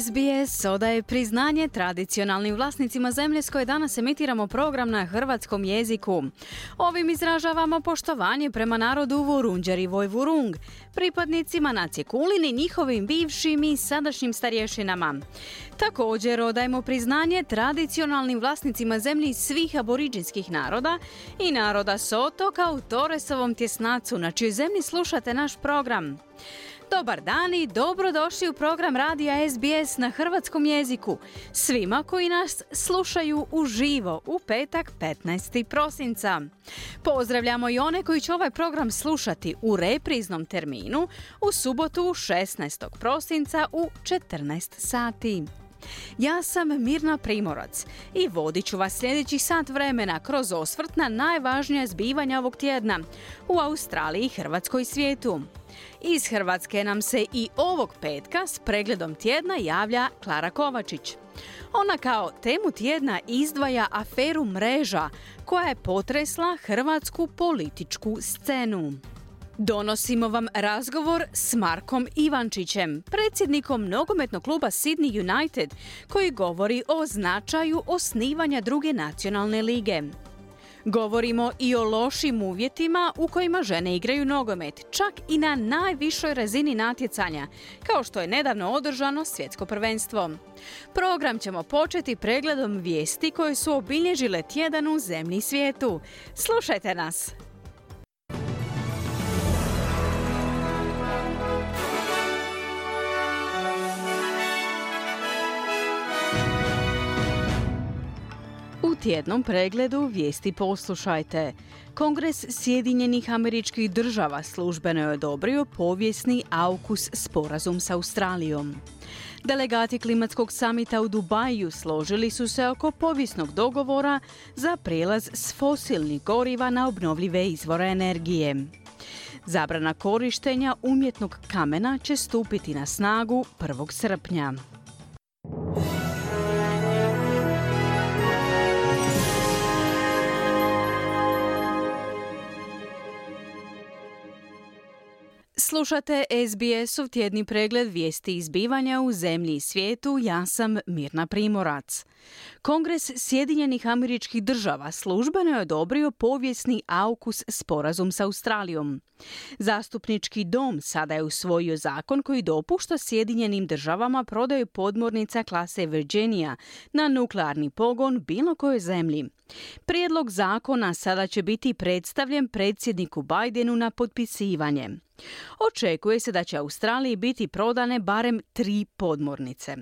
SBS odaje priznanje tradicionalnim vlasnicima zemlje s koje danas emitiramo program na hrvatskom jeziku. Ovim izražavamo poštovanje prema narodu Vurunđer i Vojvurung, pripadnicima nacije Kulin i njihovim bivšim i sadašnjim starješinama. Također odajemo priznanje tradicionalnim vlasnicima zemlji svih aboriđinskih naroda i naroda s otoka u Toresovom tjesnacu, na čijoj zemlji slušate naš program. Dobar dan i dobrodošli u program Radija SBS na hrvatskom jeziku. Svima koji nas slušaju uživo u petak 15. prosinca. Pozdravljamo i one koji će ovaj program slušati u repriznom terminu u subotu 16. prosinca u 14 sati. Ja sam Mirna Primorac i vodit ću vas sljedeći sat vremena kroz osvrt na najvažnija zbivanja ovog tjedna u Australiji, Hrvatskoj svijetu. Iz Hrvatske nam se i ovog petka s pregledom tjedna javlja Klara Kovačić. Ona kao temu tjedna izdvaja aferu mreža koja je potresla hrvatsku političku scenu. Donosimo vam razgovor s Markom Ivančićem, predsjednikom nogometnog kluba Sydney United, koji govori o značaju osnivanja druge nacionalne lige. Govorimo i o lošim uvjetima u kojima žene igraju nogomet, čak i na najvišoj razini natjecanja, kao što je nedavno održano svjetsko prvenstvo. Program ćemo početi pregledom vijesti koje su obilježile tjedan u zemlji svijetu. Slušajte nas! Tjednom pregledu vijesti poslušajte. Kongres Sjedinjenih američkih država službeno je odobrio povijesni AUKUS sporazum s Australijom. Delegati klimatskog samita u Dubaju složili su se oko povijesnog dogovora za prijelaz s fosilnih goriva na obnovljive izvore energije. Zabrana korištenja umjetnog kamena će stupiti na snagu 1. srpnja. Slušate SBS-ov tjedni pregled vijesti izbivanja u zemlji i svijetu. Ja sam Mirna Primorac. Kongres Sjedinjenih američkih država službeno je odobrio povijesni AUKUS sporazum s Australijom. Zastupnički dom sada je usvojio zakon koji dopušta Sjedinjenim državama prodaju podmornica klase Virginia na nuklearni pogon bilo kojoj zemlji. Prijedlog zakona sada će biti predstavljen predsjedniku Bidenu na potpisivanje. Očekuje se da će Australiji biti prodane barem tri podmornice.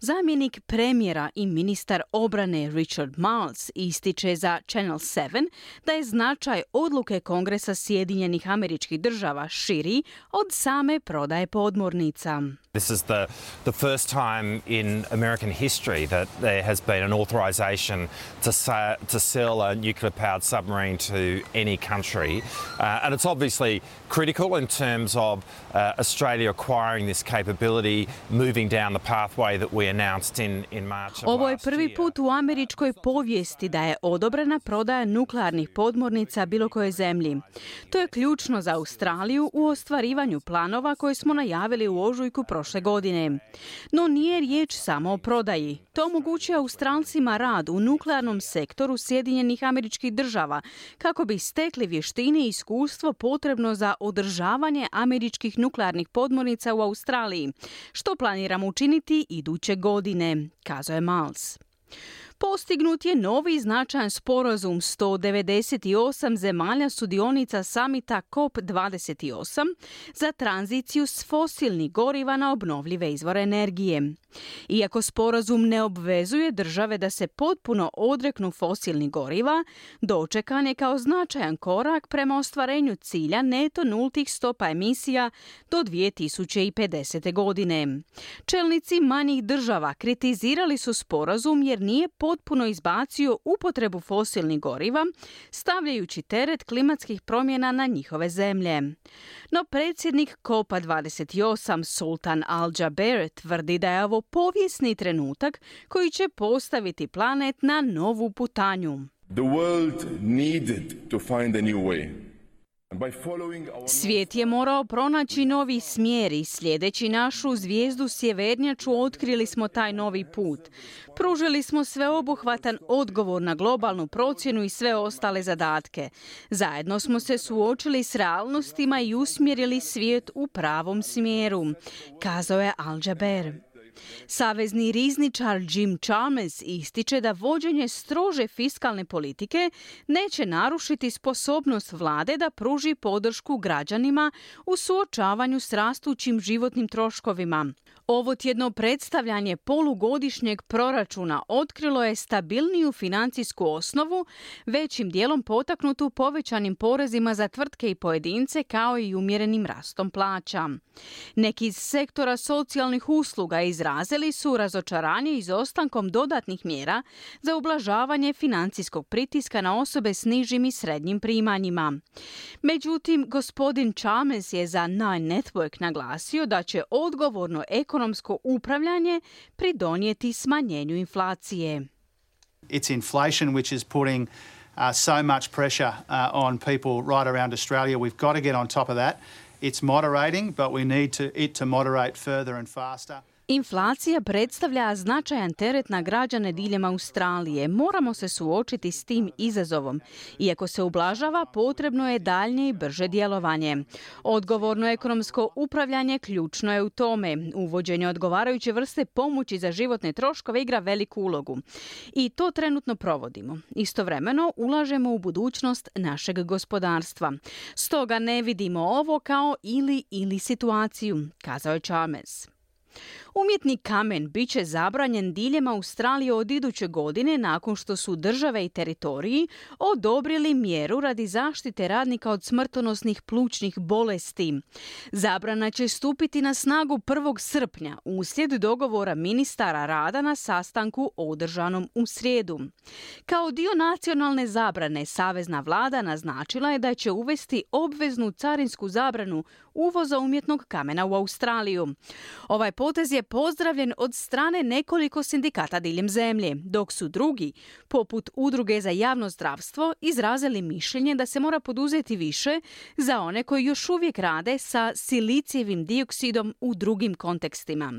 Zamjenik premijera i ministar obrane Richard Miles ističe za Channel 7 da je značaj odluke Kongresa Sjedinjenih američkih država širi od same prodaje podmornica. This is the, the first time in American history that there has been an authorization to, sa- to sell a nuclear powered submarine to any country. Uh, and it's obviously critical in terms of uh, Australia acquiring this capability, moving down the pathway that we announced in, in March. Of Ovo je prvi put u američkoj povijesti da je odobrena prodaja nuklearnih podmornica bilo koje zemlji. To je ključno za Australiju u ostvarivanju planova koje smo najavili u ožujku prošle godine. No nije riječ samo o prodaji. To omogućuje Australcima rad u nuklearnom sektoru Sjedinjenih američkih država kako bi stekli vještine i iskustvo potrebno za održavanje američkih nuklearnih podmornica u Australiji, što planiramo učiniti iduće godine, kazao je Miles. Postignut je novi značajan sporazum 198 zemalja sudionica samita COP28 za tranziciju s fosilnih goriva na obnovljive izvore energije. Iako sporazum ne obvezuje države da se potpuno odreknu fosilnih goriva, dočekan je kao značajan korak prema ostvarenju cilja neto nultih stopa emisija do 2050. godine. Čelnici manjih država kritizirali su sporazum jer nije potpuno izbacio upotrebu fosilnih goriva, stavljajući teret klimatskih promjena na njihove zemlje. No predsjednik Kopa 28 Sultan Al-Jaber tvrdi da je ovo povijesni trenutak koji će postaviti planet na novu putanju. The world needed to find a new way. Svijet je morao pronaći novi smjer i sljedeći našu zvijezdu sjevernjaču otkrili smo taj novi put. Pružili smo sveobuhvatan odgovor na globalnu procjenu i sve ostale zadatke. Zajedno smo se suočili s realnostima i usmjerili svijet u pravom smjeru, kazao je Al Jaber. Savezni rizničar Jim Chalmers ističe da vođenje strože fiskalne politike neće narušiti sposobnost vlade da pruži podršku građanima u suočavanju s rastućim životnim troškovima. Ovo tjedno predstavljanje polugodišnjeg proračuna otkrilo je stabilniju financijsku osnovu, većim dijelom potaknutu povećanim porezima za tvrtke i pojedince kao i umjerenim rastom plaća. Neki iz sektora socijalnih usluga izrazili su razočaranje izostankom dodatnih mjera za ublažavanje financijskog pritiska na osobe s nižim i srednjim primanjima. Međutim, gospodin Chalmers je za Nine Network naglasio da će odgovorno ekonomsko ekonomsko upravljanje pridonijeti smanjenju inflacije. It's inflation which is putting uh, so much pressure uh, on people right around Australia. We've got to get on top of that. It's moderating, but we need to, it to moderate further and faster. Inflacija predstavlja značajan teret na građane diljem Australije. Moramo se suočiti s tim izazovom. Iako se ublažava, potrebno je daljnje i brže djelovanje. Odgovorno ekonomsko upravljanje ključno je u tome. Uvođenje odgovarajuće vrste pomoći za životne troškove igra veliku ulogu. I to trenutno provodimo. Istovremeno ulažemo u budućnost našeg gospodarstva. Stoga ne vidimo ovo kao ili ili situaciju, kazao je Chalmers. Umjetni kamen bit će zabranjen diljem Australije od iduće godine nakon što su države i teritoriji odobrili mjeru radi zaštite radnika od smrtonosnih plućnih bolesti. Zabrana će stupiti na snagu 1. srpnja uslijed dogovora ministara rada na sastanku održanom u srijedu. Kao dio nacionalne zabrane, Savezna vlada naznačila je da će uvesti obveznu carinsku zabranu uvoza umjetnog kamena u Australiju. Ovaj potez je pozdravljen od strane nekoliko sindikata diljem zemlje, dok su drugi, poput Udruge za javno zdravstvo, izrazili mišljenje da se mora poduzeti više za one koji još uvijek rade sa silicijevim dioksidom u drugim kontekstima.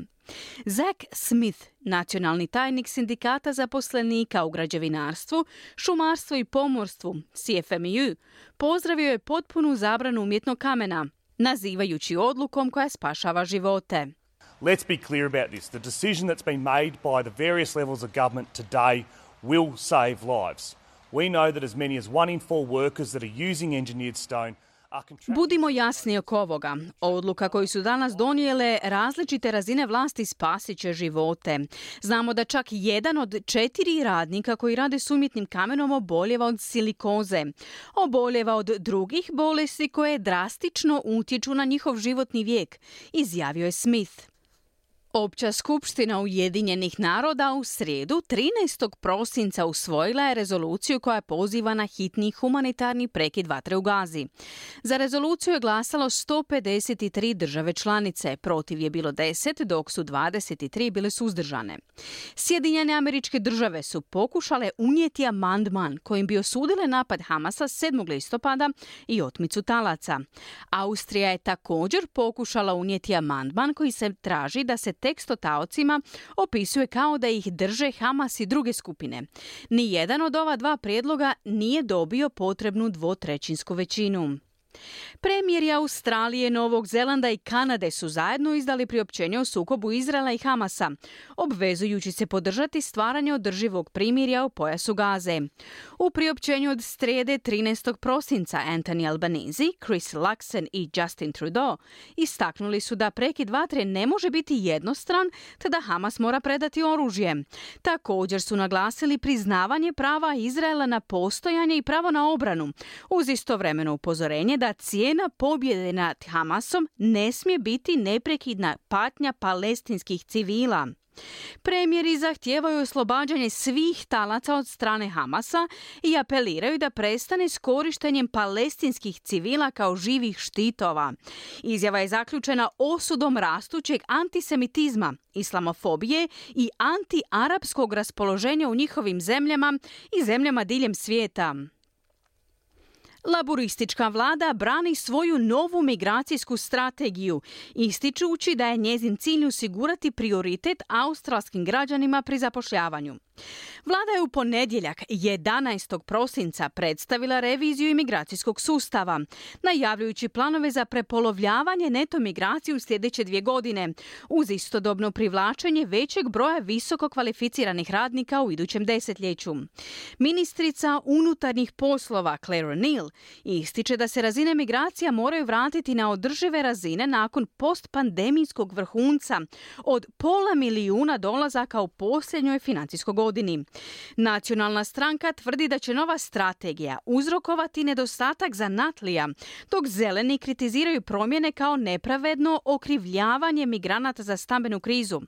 Zach Smith, nacionalni tajnik sindikata zaposlenika u građevinarstvu, šumarstvu i pomorstvu, CFMU, pozdravio je potpunu zabranu umjetnog kamena, nazivajući odlukom koja spašava živote. Let's be clear about this. The decision that's been made by the various levels of government today will save lives. We know that as many as one in four workers that are using engineered stone Budimo jasni oko ovoga. Odluka koju su danas donijele različite razine vlasti spasit će živote. Znamo da čak jedan od četiri radnika koji rade s umjetnim kamenom oboljeva od silikoze. Oboljeva od drugih bolesti koje drastično utječu na njihov životni vijek, izjavio je Smith. Opća skupština Ujedinjenih naroda u srijedu 13. prosinca usvojila je rezoluciju koja poziva na hitni humanitarni prekid vatre u Gazi. Za rezoluciju je glasalo 153 države članice, protiv je bilo 10, dok su 23 bile suzdržane. Sjedinjene američke države su pokušale unijeti amandman kojim bi osudile napad Hamasa 7. listopada i otmicu talaca. Austrija je također pokušala unijeti amandman koji se traži da se tekst o taocima opisuje kao da ih drže Hamas i druge skupine. Nijedan od ova dva prijedloga nije dobio potrebnu dvotrećinsku većinu. Premijeri Australije, Novog Zelanda i Kanade su zajedno izdali priopćenje o sukobu Izraela i Hamasa, obvezujući se podržati stvaranje održivog primirja u pojasu Gaze. U priopćenju od strede 13. prosinca Anthony Albanese, Chris Luxon i Justin Trudeau istaknuli su da prekid vatre ne može biti jednostran, te da Hamas mora predati oružje. Također su naglasili priznavanje prava Izraela na postojanje i pravo na obranu, uz istovremeno upozorenje da da cijena pobjede nad Hamasom ne smije biti neprekidna patnja palestinskih civila. Premijeri zahtijevaju oslobađanje svih talaca od strane Hamasa i apeliraju da prestane s korištenjem palestinskih civila kao živih štitova. Izjava je zaključena osudom rastućeg antisemitizma, islamofobije i antiarapskog raspoloženja u njihovim zemljama i zemljama diljem svijeta. Laburistička vlada brani svoju novu migracijsku strategiju, ističući da je njezin cilj osigurati prioritet australskim građanima pri zapošljavanju. Vlada je u ponedjeljak 11. prosinca predstavila reviziju imigracijskog sustava, najavljujući planove za prepolovljavanje neto migraciju u sljedeće dvije godine, uz istodobno privlačenje većeg broja visoko kvalificiranih radnika u idućem desetljeću. Ministrica unutarnjih poslova Claire O'Neill ističe da se razine migracija moraju vratiti na održive razine nakon postpandemijskog vrhunca od pola milijuna dolazaka u posljednjoj financijskoj. Nacionalna stranka tvrdi da će nova strategija uzrokovati nedostatak za natlija, dok zeleni kritiziraju promjene kao nepravedno okrivljavanje migranata za stambenu krizu.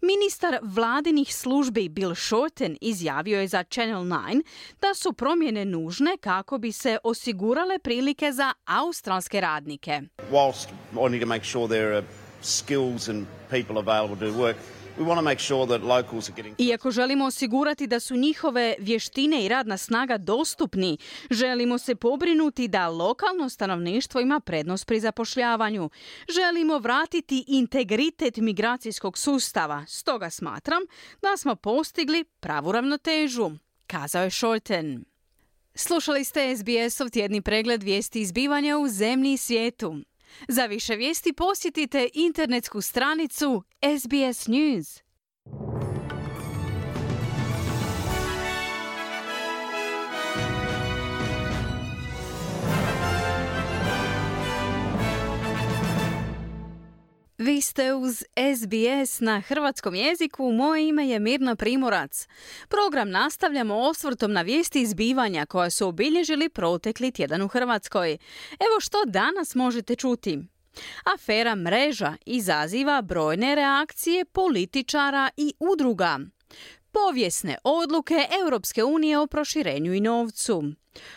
Ministar vladinih službi Bill Shorten izjavio je za Channel 9 da su promjene nužne kako bi se osigurale prilike za australske radnike. Whilst wanting to make sure there are skills and people available to work, iako želimo osigurati da su njihove vještine i radna snaga dostupni, želimo se pobrinuti da lokalno stanovništvo ima prednost pri zapošljavanju. Želimo vratiti integritet migracijskog sustava, stoga smatram da smo postigli pravu ravnotežu, kazao je Šolten. Slušali ste SBS-ov tjedni pregled vijesti izbivanja u zemlji i svijetu. Za više vijesti posjetite internetsku stranicu SBS News. Vi ste uz SBS na hrvatskom jeziku, moje ime je Mirna Primorac. Program nastavljamo osvrtom na vijesti izbivanja koja su obilježili protekli tjedan u Hrvatskoj. Evo što danas možete čuti. Afera mreža izaziva brojne reakcije političara i udruga. Povijesne odluke Europske unije o proširenju i novcu.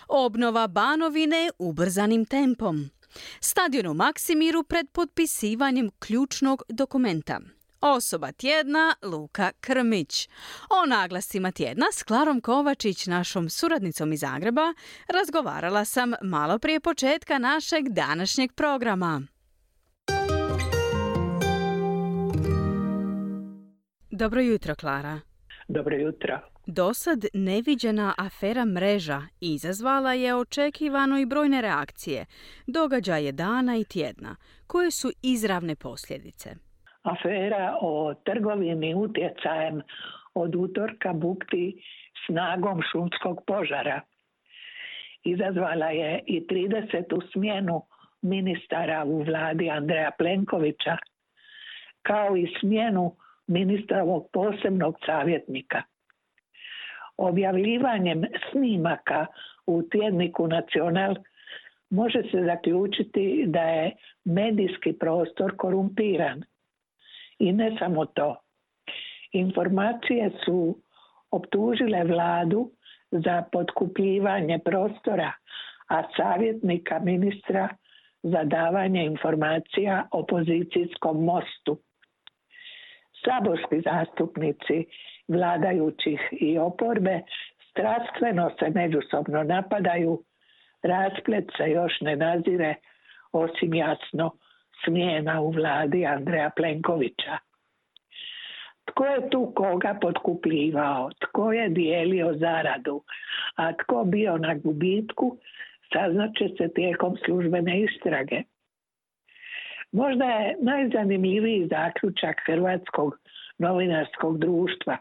Obnova Banovine ubrzanim tempom. Stadion u Maksimiru pred potpisivanjem ključnog dokumenta. Osoba tjedna Luka Krmić. O naglascima tjedna s Klarom Kovačić, našom suradnicom iz Zagreba, razgovarala sam malo prije početka našeg današnjeg programa. Dobro jutro, Klara. Dobro jutro. Dosad neviđena afera mreža izazvala je očekivano i brojne reakcije, događaje dana i tjedna, koje su izravne posljedice. Afera o trgovini utjecajem od utorka bukti snagom šumskog požara. Izazvala je i 30. smjenu ministara u vladi Andreja Plenkovića, kao i smjenu ministrovog posebnog savjetnika. Objavljivanjem snimaka u tjedniku Nacional može se zaključiti da je medijski prostor korumpiran. I ne samo to. Informacije su optužile vladu za potkupljivanje prostora, a savjetnika ministra za davanje informacija opozicijskom mostu saborski zastupnici vladajućih i oporbe strastveno se međusobno napadaju, rasplet se još ne nazire osim jasno smjena u vladi Andreja Plenkovića. Tko je tu koga potkupljivao, tko je dijelio zaradu, a tko bio na gubitku, saznaće se tijekom službene istrage. Možda je najzanimljiviji zaključak Hrvatskog novinarskog društva.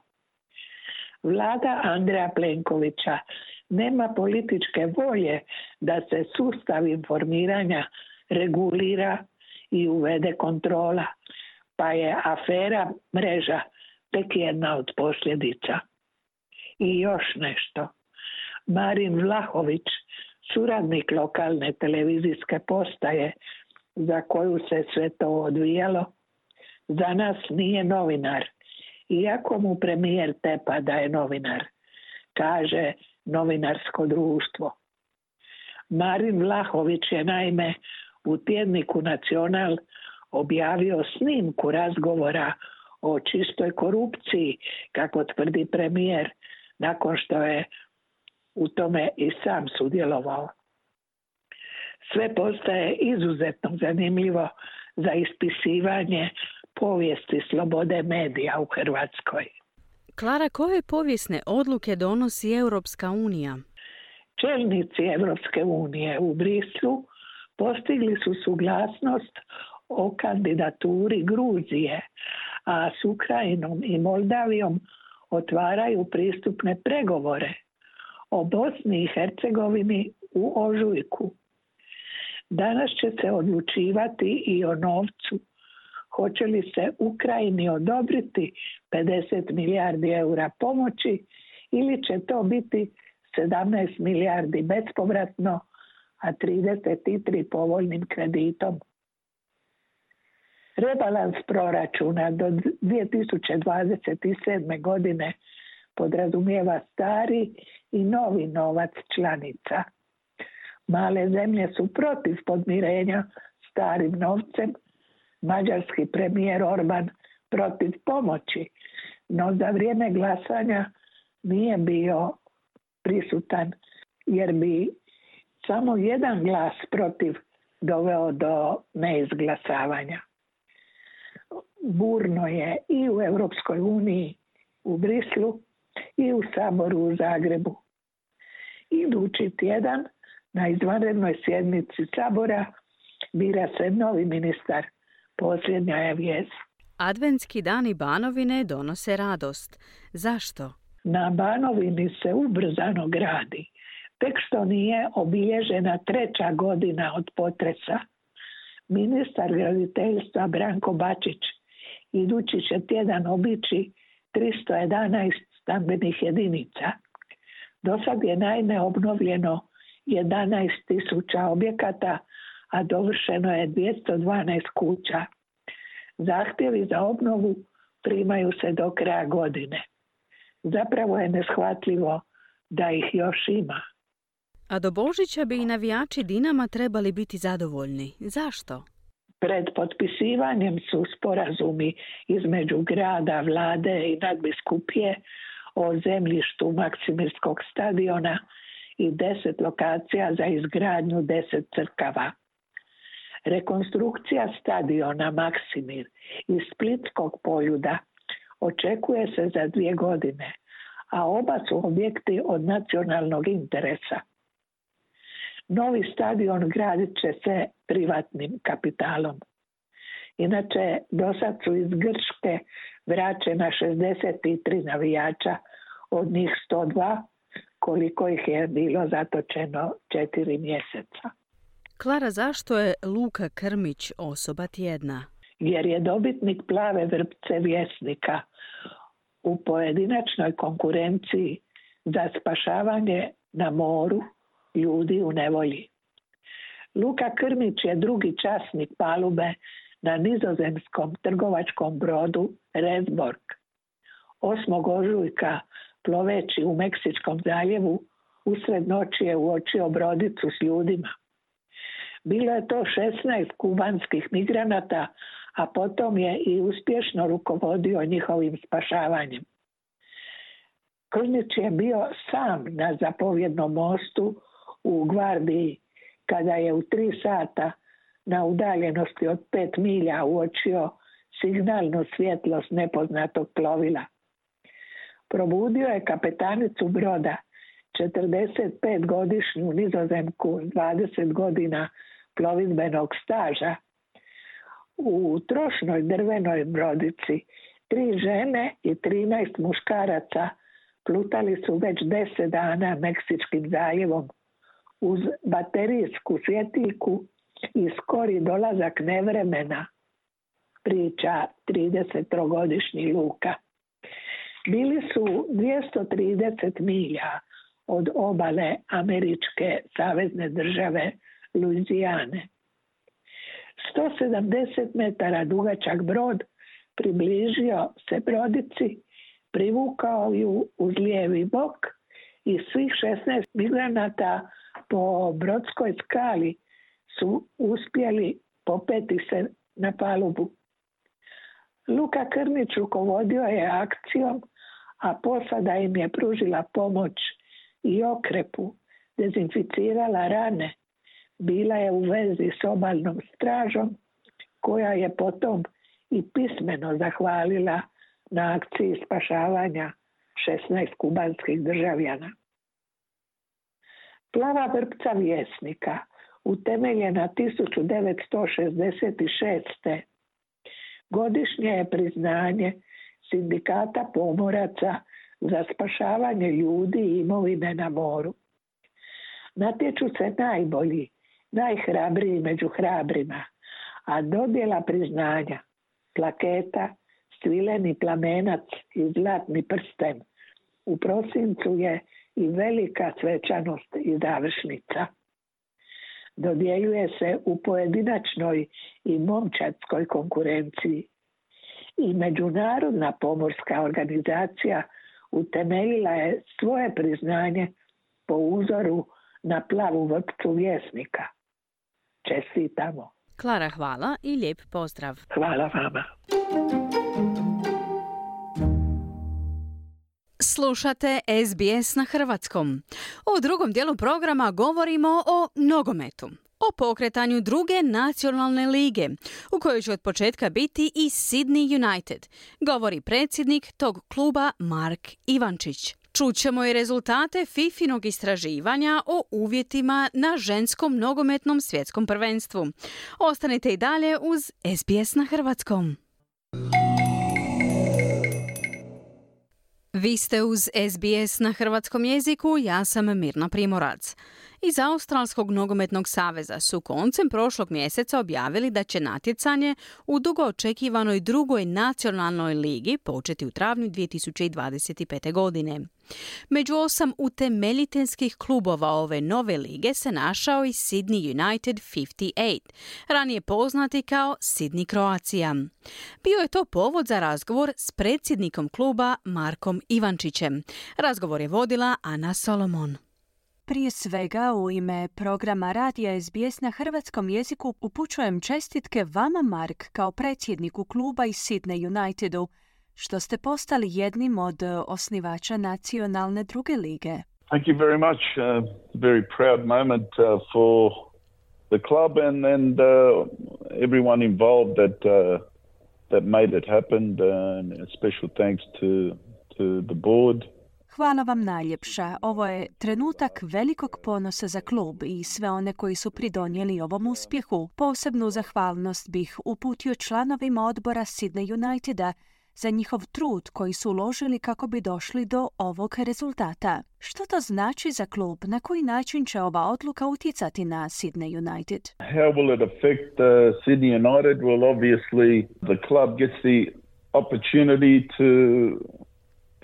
Vlada Andreja Plenkovića nema političke volje da se sustav informiranja regulira i uvede kontrola, pa je afera mreža tek jedna od posljedica. I još nešto. Marin Vlahović, suradnik lokalne televizijske postaje, za koju se sve to odvijalo, za nas nije novinar iako mu premijer tepa da je novinar, kaže novinarsko društvo. Marin Vlahović je naime u tjedniku Nacional objavio snimku razgovora o čistoj korupciji, kako tvrdi premijer, nakon što je u tome i sam sudjelovao. Sve postaje izuzetno zanimljivo za ispisivanje povijesti slobode medija u Hrvatskoj. Klara, koje povijesne odluke donosi Europska unija? Čelnici Europske unije u Brislu postigli su suglasnost o kandidaturi Gruzije, a s Ukrajinom i Moldavijom otvaraju pristupne pregovore o Bosni i Hercegovini u Ožujku. Danas će se odlučivati i o novcu. Hoće li se Ukrajini odobriti 50 milijardi eura pomoći ili će to biti 17 milijardi bespovratno, a 33 povoljnim kreditom. Rebalans proračuna do 2027. godine podrazumijeva stari i novi novac članica. Male zemlje su protiv podmirenja starim novcem, mađarski premijer Orban protiv pomoći, no za vrijeme glasanja nije bio prisutan jer bi samo jedan glas protiv doveo do neizglasavanja. Burno je i u Europskoj uniji u Brislu i u Saboru u Zagrebu. Idući tjedan na izvanrednoj sjednici Sabora bira se novi ministar. Posljednja je vijest. Adventski dani Banovine donose radost. Zašto? Na Banovini se ubrzano gradi. Tek što nije obilježena treća godina od potresa. Ministar graditeljstva Branko Bačić idući će tjedan obići 311 stambenih jedinica. Do sad je naime obnovljeno 11 tisuća objekata, a dovršeno je 212 kuća. Zahtjevi za obnovu primaju se do kraja godine. Zapravo je neshvatljivo da ih još ima. A do Božića bi i navijači Dinama trebali biti zadovoljni. Zašto? Pred potpisivanjem su sporazumi između grada, vlade i nadbiskupije o zemljištu Maksimirskog stadiona i deset lokacija za izgradnju deset crkava. Rekonstrukcija stadiona Maksimir iz Splitskog poljuda očekuje se za dvije godine, a oba su objekti od nacionalnog interesa. Novi stadion gradit će se privatnim kapitalom. Inače, do sad su iz Grčke vraćena 63 navijača, od njih 102 koliko ih je bilo zatočeno četiri mjeseca. Klara, zašto je Luka Krmić osoba tjedna? Jer je dobitnik plave vrpce vjesnika u pojedinačnoj konkurenciji za spašavanje na moru ljudi u nevolji. Luka Krmić je drugi časnik palube na nizozemskom trgovačkom brodu Resborg. 8. ožujka ploveći u Meksičkom zaljevu usred noći je uočio brodicu s ljudima. Bilo je to 16 kubanskih migranata, a potom je i uspješno rukovodio njihovim spašavanjem. Krnić je bio sam na zapovjednom mostu u Gvardiji kada je u tri sata na udaljenosti od pet milja uočio signalnu svjetlost nepoznatog plovila. Probudio je kapetanicu broda, 45-godišnju nizozemku 20 godina plovidbenog staža. U trošnoj drvenoj brodici tri žene i 13 muškaraca plutali su već deset dana Meksičkim zaljevom uz baterijsku svjetiljku i skori dolazak nevremena, priča 33-godišnji Luka. Bili su 230 milja od obale američke savezne države Luizijane. 170 metara dugačak brod približio se brodici, privukao ju uz lijevi bok i svih 16 migranata po brodskoj skali su uspjeli popeti se na palubu. Luka Krnić rukovodio je akcijom, a posada im je pružila pomoć i okrepu, dezinficirala rane, bila je u vezi s obalnom stražom, koja je potom i pismeno zahvalila na akciji spašavanja 16 kubanskih državljana. Plava vrpca vjesnika, utemeljena 1966. godišnje je priznanje sindikata pomoraca za spašavanje ljudi i imovine na moru. Natječu se najbolji, najhrabriji među hrabrima, a dodjela priznanja, plaketa, svileni plamenac i zlatni prsten u prosincu je i velika svečanost i završnica. Dodjeljuje se u pojedinačnoj i momčadskoj konkurenciji i Međunarodna pomorska organizacija utemeljila je svoje priznanje po uzoru na plavu vrpcu vjesnika. Čestitamo. Klara, hvala i lijep pozdrav. Hvala vama. Slušate SBS na hrvatskom. U drugom dijelu programa govorimo o nogometu. O pokretanju druge nacionalne lige, u kojoj će od početka biti i Sydney United, govori predsjednik tog kluba Mark Ivančić. Čućemo i rezultate Fifinog istraživanja o uvjetima na ženskom nogometnom svjetskom prvenstvu. Ostanite i dalje uz SBS na hrvatskom. Vi ste uz SBS na hrvatskom jeziku, ja sam Mirna Primorac. Iz Australskog nogometnog saveza su koncem prošlog mjeseca objavili da će natjecanje u dugo očekivanoj drugoj nacionalnoj ligi početi u travnju 2025. godine. Među osam utemeljiteljskih klubova ove nove lige se našao i Sydney United 58, ranije poznati kao Sydney Kroacija. Bio je to povod za razgovor s predsjednikom kluba Markom Ivančićem. Razgovor je vodila Ana Solomon. Prije svega u ime programa Radija SBS na hrvatskom jeziku upućujem čestitke vama Mark kao predsjedniku kluba iz Sydney Unitedu što ste postali jednim od osnivača nacionalne druge lige. Thank you very much. Uh, very proud moment uh, for the club and, and uh, everyone involved that, uh, that made it happen. Uh, and a special thanks to, to the board. Hvala vam najljepša. Ovo je trenutak velikog ponosa za klub i sve one koji su pridonijeli ovom uspjehu. Posebnu zahvalnost bih uputio članovima odbora Sydney Uniteda za njihov trud koji su uložili kako bi došli do ovog rezultata. Što to znači za klub? Na koji način će ova odluka utjecati na Sydney United? How will it affect uh, Sydney United? Well, obviously the club gets the opportunity to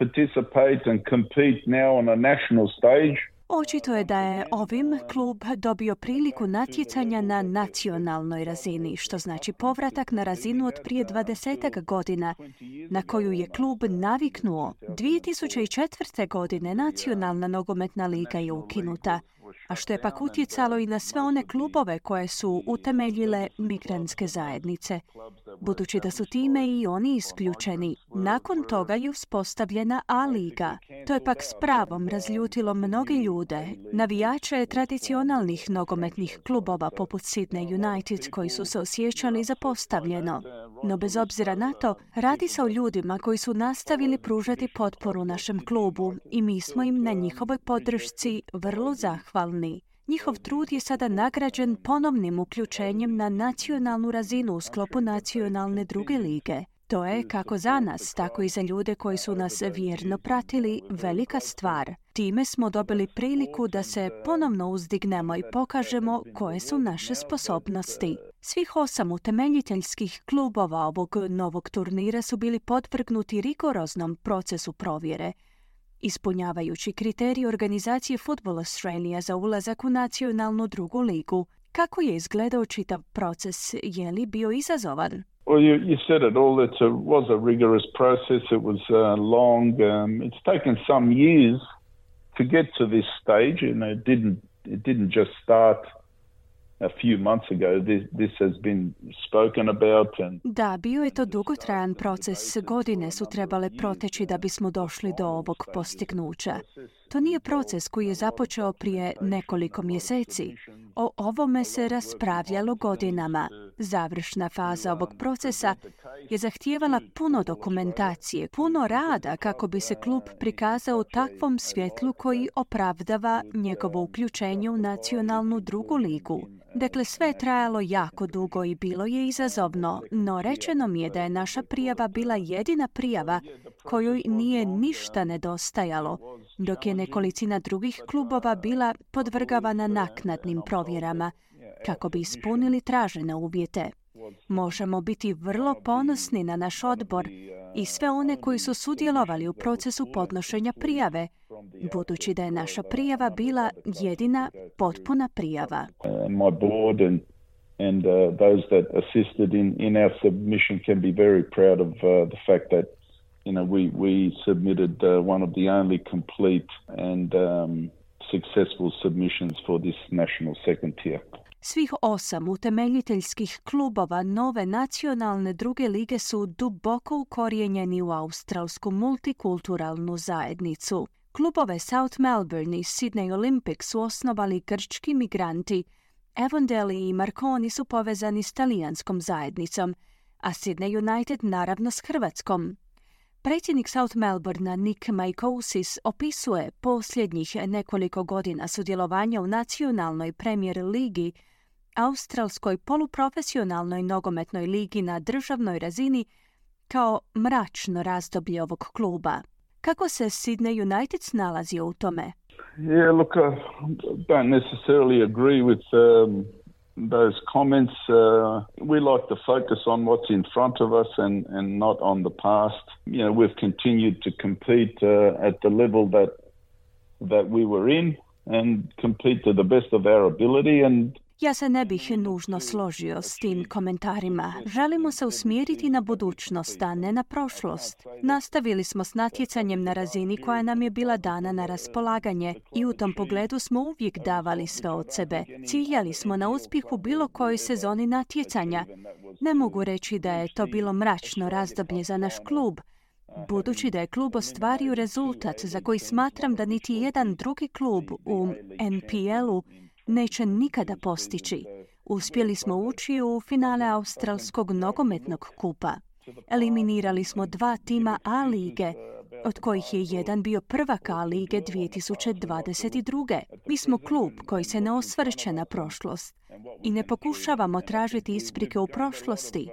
participate and compete now on a national stage. Očito je da je ovim klub dobio priliku natjecanja na nacionalnoj razini, što znači povratak na razinu od prije 20 godina, na koju je klub naviknuo. 2004. godine nacionalna nogometna liga je ukinuta, a što je pak utjecalo i na sve one klubove koje su utemeljile migrantske zajednice, budući da su time i oni isključeni. Nakon toga je uspostavljena A-liga. To je pak s pravom razljutilo mnoge ljude, navijače tradicionalnih nogometnih klubova poput Sydney United koji su se osjećali zapostavljeno. No bez obzira na to, radi se o ljudima koji su nastavili pružati potporu našem klubu i mi smo im na njihovoj podršci vrlo zahvalni. Njihov trud je sada nagrađen ponovnim uključenjem na nacionalnu razinu u sklopu nacionalne druge lige. To je kako za nas, tako i za ljude koji su nas vjerno pratili velika stvar. Time smo dobili priliku da se ponovno uzdignemo i pokažemo koje su naše sposobnosti. Svih osam utemeljiteljskih klubova ovog novog turnira su bili podvrgnuti rigoroznom procesu provjere, ispunjavajući kriterij organizacije Football Australia za ulazak u nacionalnu drugu ligu. Kako je izgledao čitav proces? Je li bio izazovan? Well, you, you said it all. It was a rigorous process. It was uh, long. Um, it's taken some years to get to this stage, and it didn't. It didn't just start Da, bio je to dugotrajan proces. Godine su trebale proteći da bismo došli do ovog postignuća. To nije proces koji je započeo prije nekoliko mjeseci. O ovome se raspravljalo godinama. Završna faza ovog procesa je zahtijevala puno dokumentacije, puno rada kako bi se klub prikazao u takvom svjetlu koji opravdava njegovo uključenje u nacionalnu drugu ligu. Dakle, sve je trajalo jako dugo i bilo je izazovno, no rečeno mi je da je naša prijava bila jedina prijava kojoj nije ništa nedostajalo, dok je nekolicina drugih klubova bila podvrgavana naknadnim provjerama kako bi ispunili tražene uvjete. Možemo biti vrlo ponosni na naš odbor i sve one koji su sudjelovali u procesu podnošenja prijave, budući da je naša prijava bila jedina potpuna prijava. And uh, those that assisted in in our submission can be very proud of uh, the fact that you know we we submitted uh, one of the only complete and um, successful submissions for this national second tier. Svih osam utemeljiteljskih klubova nove nacionalne druge lige su duboko ukorijenjeni u australsku multikulturalnu zajednicu. Klubove South Melbourne i Sydney Olympic su osnovali grčki migranti. Avondale i Marconi su povezani s talijanskom zajednicom, a Sydney United naravno s Hrvatskom. Predsjednik South Melbourne Nick Maikosis opisuje posljednjih nekoliko godina sudjelovanja u nacionalnoj premijer ligi, australskoj poluprofesionalnoj nogometnoj ligi na državnoj razini kao mračno razdoblje ovog kluba. Kako se Sydney United snalazio u tome? Yeah, look, I don't necessarily agree with um, those comments. Uh, we like to focus on what's in front of us and, and not on the past. You know, we've continued to compete uh, at the level that that we were in and compete to the best of our ability and Ja se ne bih nužno složio s tim komentarima. Želimo se usmjeriti na budućnost, a ne na prošlost. Nastavili smo s natjecanjem na razini koja nam je bila dana na raspolaganje i u tom pogledu smo uvijek davali sve od sebe. Ciljali smo na uspjeh u bilo kojoj sezoni natjecanja. Ne mogu reći da je to bilo mračno razdoblje za naš klub, Budući da je klub ostvario rezultat za koji smatram da niti jedan drugi klub u NPL-u neće nikada postići. Uspjeli smo ući u finale Australskog nogometnog kupa. Eliminirali smo dva tima A lige, od kojih je jedan bio prvak A lige 2022. Mi smo klub koji se ne osvrće na prošlost i ne pokušavamo tražiti isprike u prošlosti.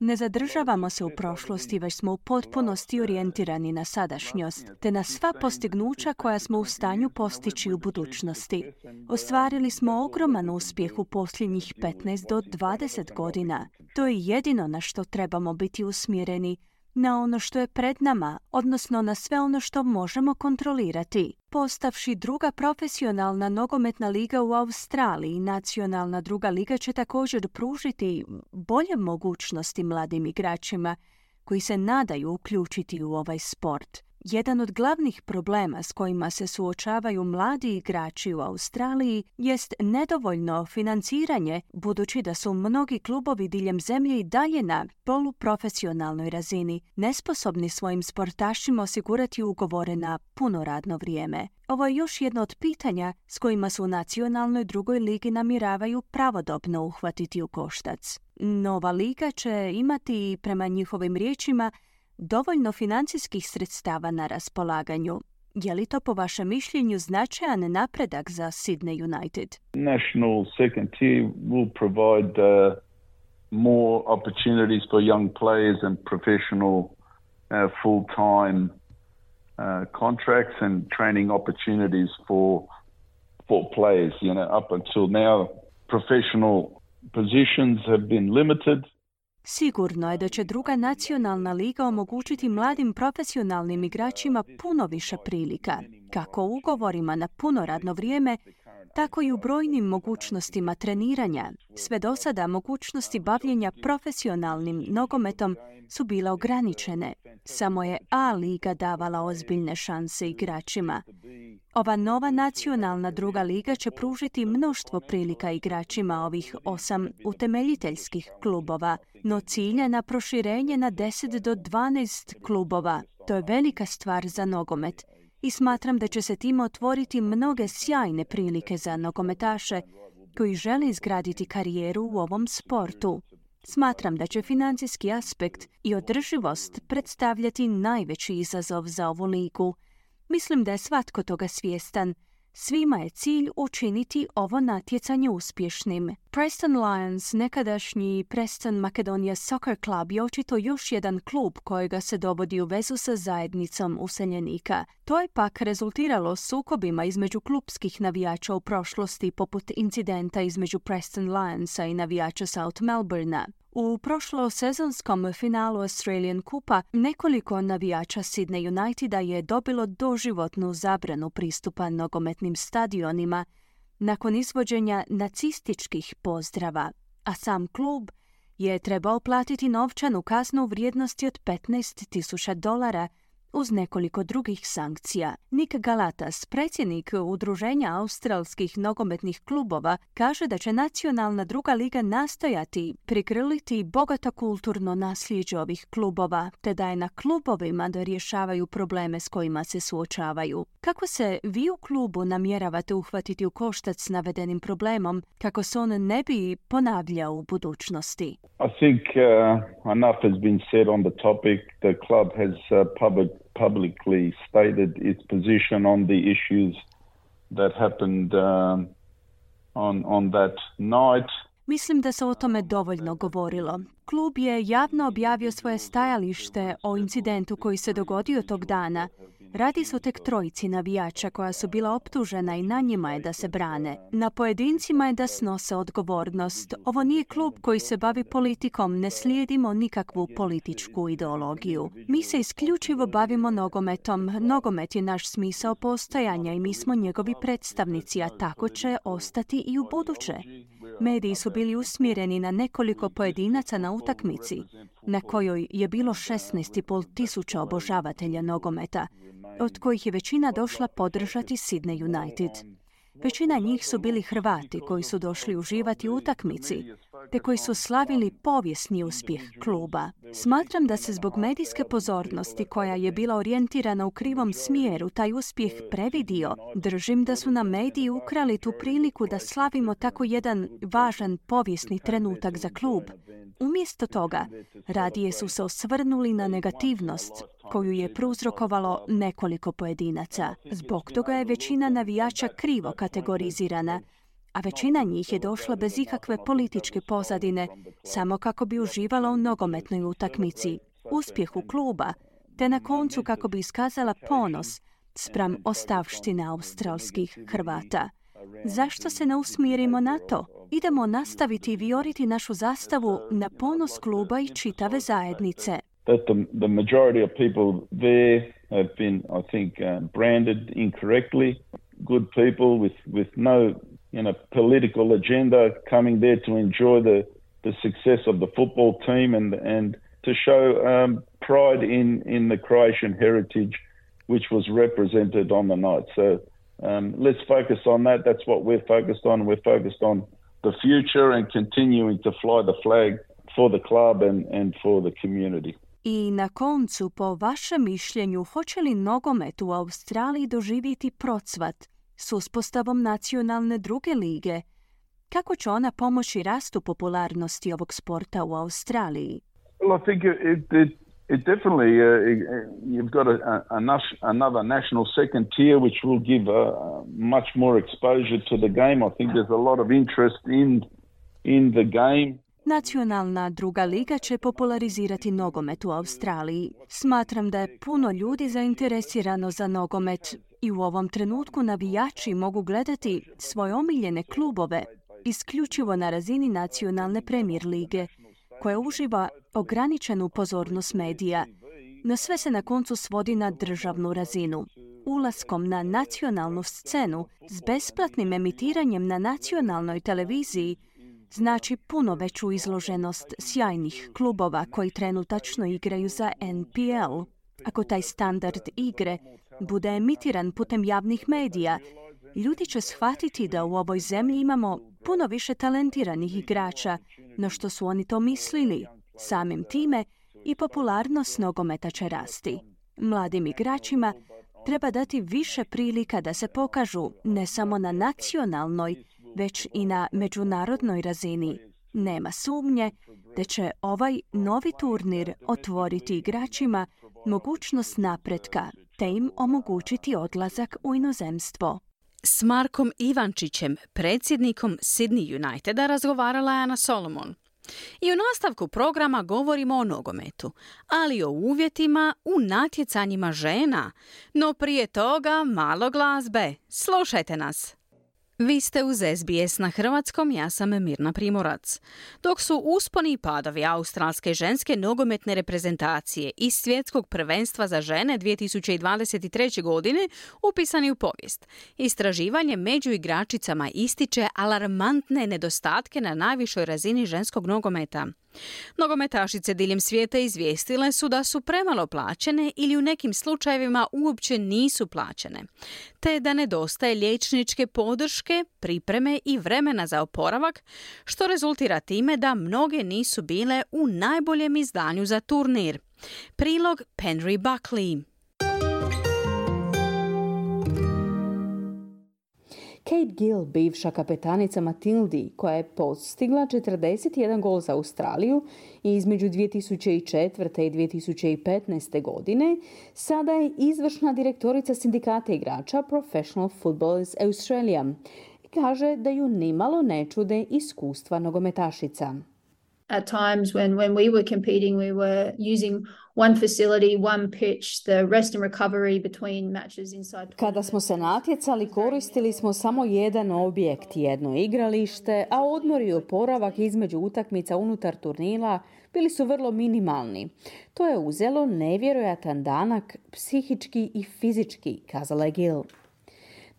Ne zadržavamo se u prošlosti, već smo u potpunosti orijentirani na sadašnjost, te na sva postignuća koja smo u stanju postići u budućnosti. Ostvarili smo ogroman uspjeh u posljednjih 15 do 20 godina. To je jedino na što trebamo biti usmjereni, na ono što je pred nama, odnosno na sve ono što možemo kontrolirati. Postavši druga profesionalna nogometna liga u Australiji, nacionalna druga liga će također pružiti bolje mogućnosti mladim igračima koji se nadaju uključiti u ovaj sport. Jedan od glavnih problema s kojima se suočavaju mladi igrači u Australiji jest nedovoljno financiranje, budući da su mnogi klubovi diljem zemlje i dalje na poluprofesionalnoj razini, nesposobni svojim sportašima osigurati ugovore na puno radno vrijeme. Ovo je još jedno od pitanja s kojima su u nacionalnoj drugoj ligi namiravaju pravodobno uhvatiti u koštac. Nova liga će imati, prema njihovim riječima, dovoljno financijskih sredstava na raspolaganju. Je li to po vašem mišljenju značajan napredak za Sydney United? National second tier will provide uh, more opportunities for young players and professional uh, full-time uh, contracts and training opportunities for for players. You know, up until now, professional positions have been limited. Sigurno je da će druga nacionalna liga omogućiti mladim profesionalnim igračima puno više prilika, kako ugovorima na puno radno vrijeme, tako i u brojnim mogućnostima treniranja. Sve do sada mogućnosti bavljenja profesionalnim nogometom su bile ograničene. Samo je A liga davala ozbiljne šanse igračima. Ova nova nacionalna druga liga će pružiti mnoštvo prilika igračima ovih osam utemeljiteljskih klubova, no cilja na proširenje na 10 do 12 klubova. To je velika stvar za nogomet i smatram da će se tim otvoriti mnoge sjajne prilike za nogometaše koji žele izgraditi karijeru u ovom sportu. Smatram da će financijski aspekt i održivost predstavljati najveći izazov za ovu ligu. Mislim da je svatko toga svjestan Svima je cilj učiniti ovo natjecanje uspješnim. Preston Lions, nekadašnji Preston Macedonia Soccer Club je očito još jedan klub kojega se dovodi u vezu sa zajednicom useljenika. To je pak rezultiralo sukobima između klubskih navijača u prošlosti poput incidenta između Preston Lionsa i navijača South Melbournea. U prošlosezonskom finalu Australian Kupa nekoliko navijača Sydney Uniteda je dobilo doživotnu zabranu pristupa nogometnim stadionima nakon izvođenja nacističkih pozdrava, a sam klub je trebao platiti novčanu kaznu u vrijednosti od 15.000 dolara uz nekoliko drugih sankcija. Nick Galatas, predsjednik Udruženja australskih nogometnih klubova, kaže da će nacionalna druga liga nastojati prikrliti bogato kulturno nasljeđe ovih klubova, te da je na klubovima da rješavaju probleme s kojima se suočavaju. Kako se vi u klubu namjeravate uhvatiti u koštac s navedenim problemom, kako se on ne bi ponavljao u budućnosti? I think uh, enough has been said on the topic. The club has uh, public publicly stated its position on the issues that happened um, on on that night. Mislim da se o tome dovoljno govorilo. Klub je javno objavio svoje stajalište o incidentu koji se dogodio tog dana Radi se o tek trojici navijača koja su bila optužena i na njima je da se brane. Na pojedincima je da snose odgovornost. Ovo nije klub koji se bavi politikom, ne slijedimo nikakvu političku ideologiju. Mi se isključivo bavimo nogometom. Nogomet je naš smisao postojanja i mi smo njegovi predstavnici, a tako će ostati i u buduće. Mediji su bili usmjereni na nekoliko pojedinaca na utakmici, na kojoj je bilo 16,5 tisuća obožavatelja nogometa od kojih je većina došla podržati Sydney United. Većina njih su bili Hrvati koji su došli uživati u utakmici, te koji su slavili povijesni uspjeh kluba. Smatram da se zbog medijske pozornosti koja je bila orijentirana u krivom smjeru taj uspjeh previdio. Držim da su nam mediji ukrali tu priliku da slavimo tako jedan važan povijesni trenutak za klub. Umjesto toga, radije su se osvrnuli na negativnost koju je prouzrokovalo nekoliko pojedinaca. Zbog toga je većina navijača krivo kategorizirana, a većina njih je došla bez ikakve političke pozadine, samo kako bi uživala u nogometnoj utakmici, uspjehu kluba, te na koncu kako bi iskazala ponos spram ostavštine australskih Hrvata. Zašto se ne usmjerimo na to? Idemo nastaviti vioriti našu zastavu na ponos kluba i čitave zajednice. That the majority of people there have been, I think, uh, branded incorrectly. Good people with, with no you know, political agenda coming there to enjoy the, the success of the football team and, and to show um, pride in, in the Croatian heritage which was represented on the night. So um, let's focus on that. That's what we're focused on. We're focused on the future and continuing to fly the flag for the club and, and for the community. I na koncu, po vašem mišljenju, hoće li nogomet u Australiji doživjeti procvat s uspostavom nacionalne druge lige? Kako će ona pomoći rastu popularnosti ovog sporta u Australiji? Well, I think it, it, it definitely uh, you've got a, a, a, another national second tier which will give uh, much more exposure to the game. I think there's a lot of interest in in the game. Nacionalna druga liga će popularizirati nogomet u Australiji. Smatram da je puno ljudi zainteresirano za nogomet i u ovom trenutku navijači mogu gledati svoje omiljene klubove isključivo na razini nacionalne premijer lige, koja uživa ograničenu pozornost medija, no sve se na koncu svodi na državnu razinu. ulaskom na nacionalnu scenu s besplatnim emitiranjem na nacionalnoj televiziji znači puno veću izloženost sjajnih klubova koji trenutačno igraju za NPL. Ako taj standard igre bude emitiran putem javnih medija, ljudi će shvatiti da u ovoj zemlji imamo puno više talentiranih igrača no što su oni to mislili. Samim time i popularnost nogometa će rasti. Mladim igračima treba dati više prilika da se pokažu ne samo na nacionalnoj, već i na međunarodnoj razini. Nema sumnje da će ovaj novi turnir otvoriti igračima mogućnost napretka te im omogućiti odlazak u inozemstvo. S Markom Ivančićem, predsjednikom Sydney Uniteda, razgovarala je Ana Solomon. I u nastavku programa govorimo o nogometu, ali o uvjetima u natjecanjima žena. No prije toga malo glazbe. Slušajte nas! Vi ste uz SBS na hrvatskom, ja sam Mirna Primorac. Dok su usponi i padovi australske ženske nogometne reprezentacije i svjetskog prvenstva za žene 2023. godine upisani u povijest, istraživanje među igračicama ističe alarmantne nedostatke na najvišoj razini ženskog nogometa. Nogometašice diljem svijeta izvijestile su da su premalo plaćene ili u nekim slučajevima uopće nisu plaćene, te da nedostaje liječničke podrške, pripreme i vremena za oporavak, što rezultira time da mnoge nisu bile u najboljem izdanju za turnir. Prilog Penry Buckley. Kate Gill, bivša kapetanica Matildi, koja je postigla 41 gol za Australiju i između 2004. i 2015. godine, sada je izvršna direktorica sindikata igrača Professional Footballers Australia i kaže da ju nimalo ne čude iskustva nogometašica. At times when, when we were competing, we were using one facility, one pitch, the rest and recovery between matches inside. Kada smo se natjecali, koristili smo samo jedan objekt, jedno igralište, a odmor i oporavak između utakmica unutar turnila bili su vrlo minimalni. To je uzelo nevjerojatan danak psihički i fizički, kazala je Gil.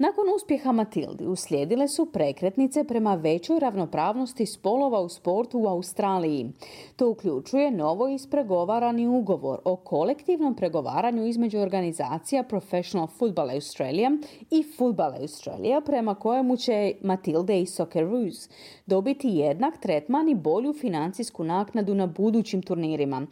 Nakon uspjeha Matildi uslijedile su prekretnice prema većoj ravnopravnosti spolova u sportu u Australiji. To uključuje novo ispregovarani ugovor o kolektivnom pregovaranju između organizacija Professional Football Australia i Football Australia prema kojemu će Matilde i Socceroos dobiti jednak tretman i bolju financijsku naknadu na budućim turnirima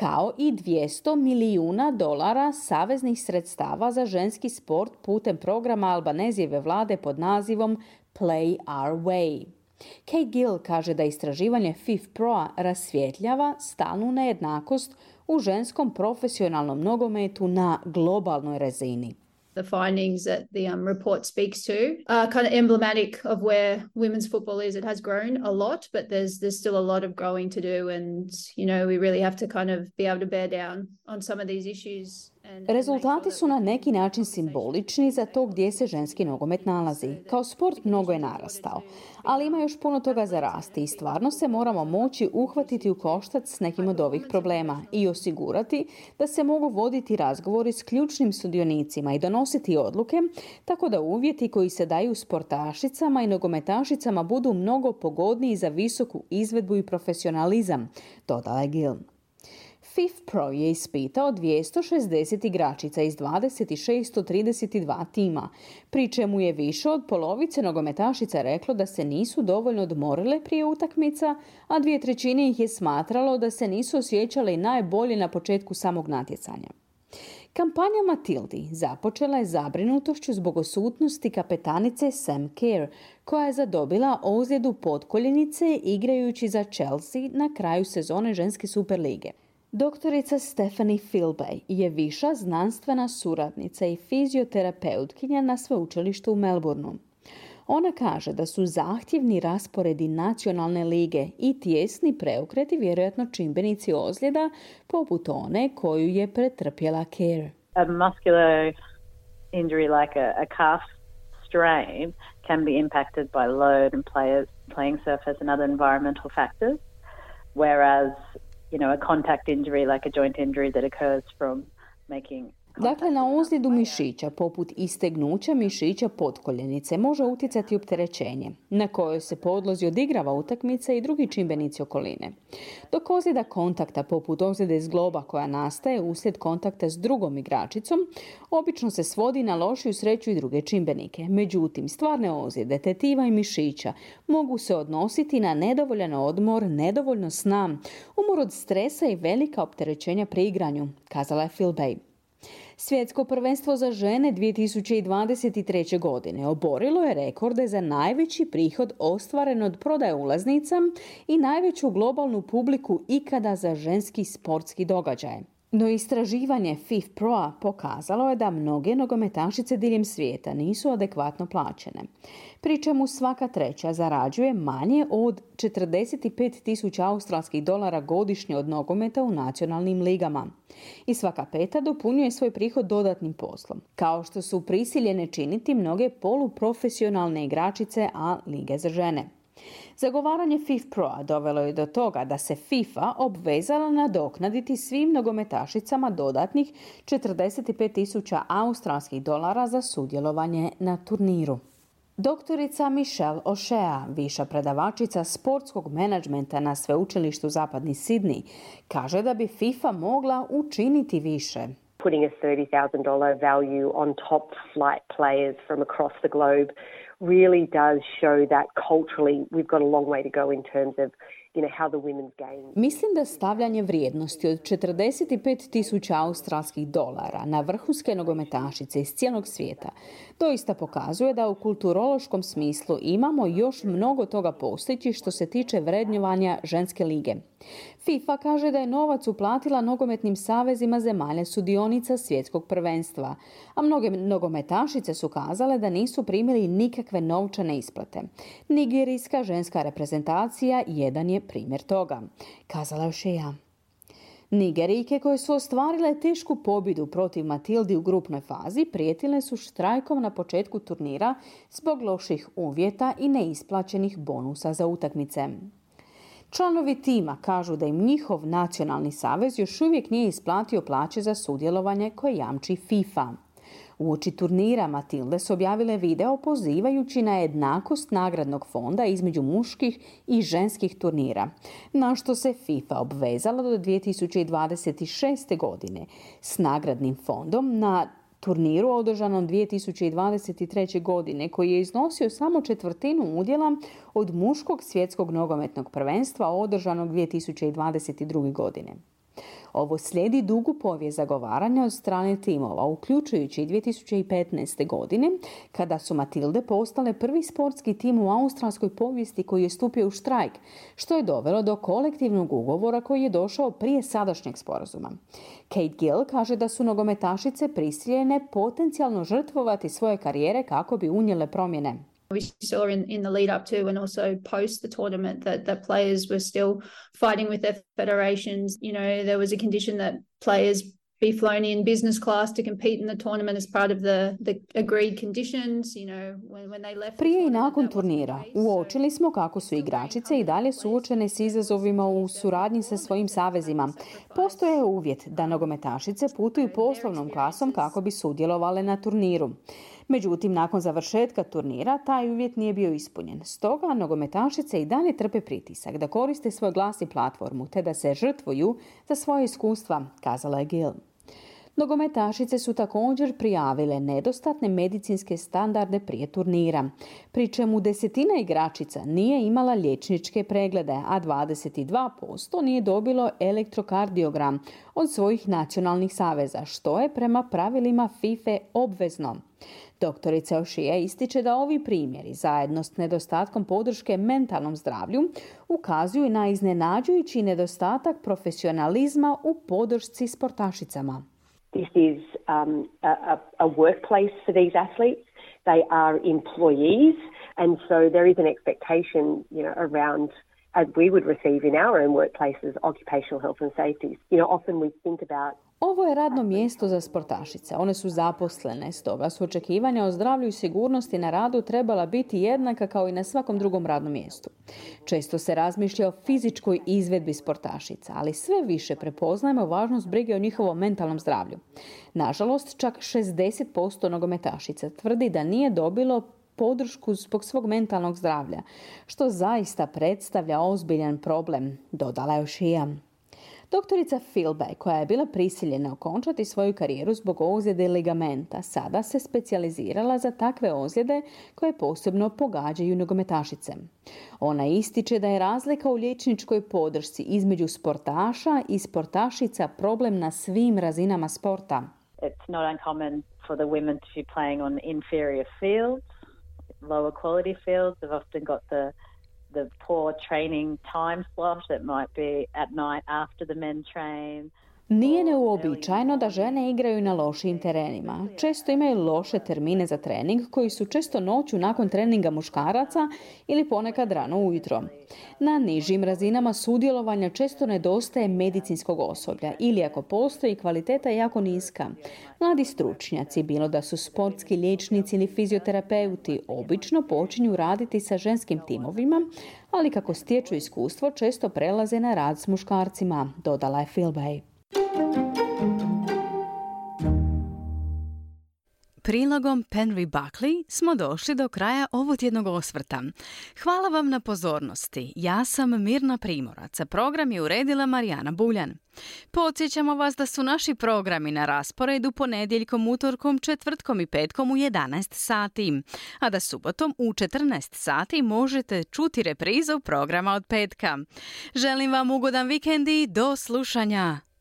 kao i 200 milijuna dolara saveznih sredstava za ženski sport putem programa Albanezijeve vlade pod nazivom Play Our Way. Kay Gill kaže da istraživanje FIF Pro rasvjetljava stalnu nejednakost u ženskom profesionalnom nogometu na globalnoj razini. The findings that the um, report speaks to are kind of emblematic of where women's football is. It has grown a lot, but there's there's still a lot of growing to do, and you know we really have to kind of be able to bear down on some of these issues. Rezultati su na neki način simbolični za to gdje se ženski nogomet nalazi. Kao sport mnogo je narastao, ali ima još puno toga za rasti i stvarno se moramo moći uhvatiti u koštac s nekim od ovih problema i osigurati da se mogu voditi razgovori s ključnim sudionicima i donositi odluke, tako da uvjeti koji se daju sportašicama i nogometašicama budu mnogo pogodniji za visoku izvedbu i profesionalizam, dodala je Gil. FIF Pro je ispitao 260 igračica iz 2632 tima, pri čemu je više od polovice nogometašica reklo da se nisu dovoljno odmorile prije utakmica, a dvije trećine ih je smatralo da se nisu osjećale najbolje na početku samog natjecanja. Kampanja Matildi započela je zabrinutošću zbog osutnosti kapetanice Sam Kerr, koja je zadobila ozljedu potkoljenice igrajući za Chelsea na kraju sezone ženske Superlige. Doktorica Stephanie Filbay je viša znanstvena suradnica i fizioterapeutkinja na sveučilištu u Melbourneu. Ona kaže da su zahtjevni rasporedi nacionalne lige i tjesni preukreti vjerojatno čimbenici ozljeda poput one koju je pretrpjela Care. A muscular injury like a, a calf strain can be impacted by load and players, playing surface and other environmental factors, whereas you know, a contact injury like a joint injury that occurs from Dakle, na ozljedu mišića, poput istegnuća mišića potkoljenice, može utjecati opterećenje, na kojoj se podlozi odigrava utakmica i drugi čimbenici okoline. Dok ozljeda kontakta, poput ozljede zgloba koja nastaje uslijed kontakta s drugom igračicom, obično se svodi na lošiju sreću i druge čimbenike. Međutim, stvarne ozljede, tetiva i mišića mogu se odnositi na nedovoljan odmor, nedovoljno sna, umor od stresa i velika opterećenja pri igranju, kazala je Phil Bay. Svjetsko prvenstvo za žene 2023. godine oborilo je rekorde za najveći prihod ostvaren od prodaje ulaznica i najveću globalnu publiku ikada za ženski sportski događaj. No istraživanje FIFPro-a pokazalo je da mnoge nogometašice diljem svijeta nisu adekvatno plaćene, pri čemu svaka treća zarađuje manje od 45 tisuća australskih dolara godišnje od nogometa u nacionalnim ligama. I svaka peta dopunjuje svoj prihod dodatnim poslom, kao što su prisiljene činiti mnoge poluprofesionalne igračice, a lige za žene. Zagovaranje FIFPro-a dovelo je do toga da se FIFA obvezala nadoknaditi svim nogometašicama dodatnih 45.000 australskih dolara za sudjelovanje na turniru. Doktorica Michelle O'Shea, viša predavačica sportskog menadžmenta na sveučilištu Zapadni Sidni, kaže da bi FIFA mogla učiniti više. Putting a $30,000 value on top flight players from across the globe really does show that culturally we've got a long way to go in terms of you know, how the women's game. Mislim da stavljanje vrijednosti od 45 tisuća australskih dolara na vrhunske nogometašice iz cijelog svijeta doista pokazuje da u kulturološkom smislu imamo još mnogo toga postići što se tiče vrednjovanja ženske lige. FIFA kaže da je novac uplatila nogometnim savezima zemalja sudionica svjetskog prvenstva, a mnoge nogometašice su kazale da nisu primili nikakve novčane isplate. Nigerijska ženska reprezentacija jedan je primjer toga, kazala još je ja. Nigerijke koje su ostvarile tešku pobjedu protiv Matildi u grupnoj fazi prijetile su štrajkom na početku turnira zbog loših uvjeta i neisplaćenih bonusa za utakmice. Članovi tima kažu da im njihov nacionalni savez još uvijek nije isplatio plaće za sudjelovanje koje jamči FIFA. Uoči turnira Matilde su objavile video pozivajući na jednakost nagradnog fonda između muških i ženskih turnira, na što se FIFA obvezala do 2026. godine s nagradnim fondom na turniru održanom 2023. godine koji je iznosio samo četvrtinu udjela od muškog svjetskog nogometnog prvenstva održanog 2022. godine. Ovo slijedi dugu povijest zagovaranja od strane timova, uključujući 2015. godine, kada su Matilde postale prvi sportski tim u australskoj povijesti koji je stupio u štrajk, što je dovelo do kolektivnog ugovora koji je došao prije sadašnjeg sporazuma. Kate Gill kaže da su nogometašice prisiljene potencijalno žrtvovati svoje karijere kako bi unijele promjene. We saw in, in the lead up to and also post the tournament that, that players were still fighting with their federations. You know, there was a condition that players be flown in business class to compete in the tournament as part of the, the agreed conditions, you know, when, when they left. Prije i nakon turnira uočili smo kako su igračice i dalje suočene s izazovima u suradnji sa svojim savezima. Postoje uvjet da nogometašice putuju poslovnom klasom kako bi sudjelovale na turniru. Međutim, nakon završetka turnira taj uvjet nije bio ispunjen. Stoga nogometašice i dalje trpe pritisak da koriste svoj glas i platformu te da se žrtvuju za svoje iskustva, kazala je Gil. Nogometašice su također prijavile nedostatne medicinske standarde prije turnira, pri čemu desetina igračica nije imala liječničke preglede, a 22% nije dobilo elektrokardiogram od svojih nacionalnih saveza, što je prema pravilima FIFA obvezno. Doktorica Ošija ističe da ovi primjeri, zajedno s nedostatkom podrške mentalnom zdravlju, ukazuju na iznenađujući nedostatak profesionalizma u podršci sportašicama. This is um, a, a workplace for these athletes. They are employees, and so there is an expectation, you know, around as we would receive in our own workplaces, occupational health and safety. You know, often we think about Ovo je radno mjesto za sportašice. One su zaposlene, stoga su očekivanja o zdravlju i sigurnosti na radu trebala biti jednaka kao i na svakom drugom radnom mjestu. Često se razmišlja o fizičkoj izvedbi sportašica, ali sve više prepoznajemo važnost brige o njihovom mentalnom zdravlju. Nažalost, čak 60% nogometašica tvrdi da nije dobilo podršku zbog svog mentalnog zdravlja, što zaista predstavlja ozbiljan problem, dodala je Šija. Doktorica Filbay, koja je bila prisiljena okončati svoju karijeru zbog ozljede ligamenta, sada se specijalizirala za takve ozljede koje posebno pogađaju nogometašice. Ona ističe da je razlika u liječničkoj podršci između sportaša i sportašica problem na svim razinama sporta. It's not uncommon for the women to be playing on inferior fields, lower quality fields. They've often got the the poor training time slot that might be at night after the men train. Nije neuobičajeno da žene igraju na lošim terenima. Često imaju loše termine za trening koji su često noću nakon treninga muškaraca ili ponekad rano ujutro. Na nižim razinama sudjelovanja često nedostaje medicinskog osoblja ili ako postoji kvaliteta je jako niska. Mladi stručnjaci, bilo da su sportski liječnici ili fizioterapeuti, obično počinju raditi sa ženskim timovima, ali kako stječu iskustvo često prelaze na rad s muškarcima, dodala je Philbay. Prilogom Penry Buckley smo došli do kraja ovotjednog osvrta. Hvala vam na pozornosti. Ja sam Mirna Primorac, a program je uredila Marijana Buljan. Podsjećamo vas da su naši programi na rasporedu ponedjeljkom, utorkom, četvrtkom i petkom u 11 sati, a da subotom u 14 sati možete čuti reprizu programa od petka. Želim vam ugodan vikend i do slušanja!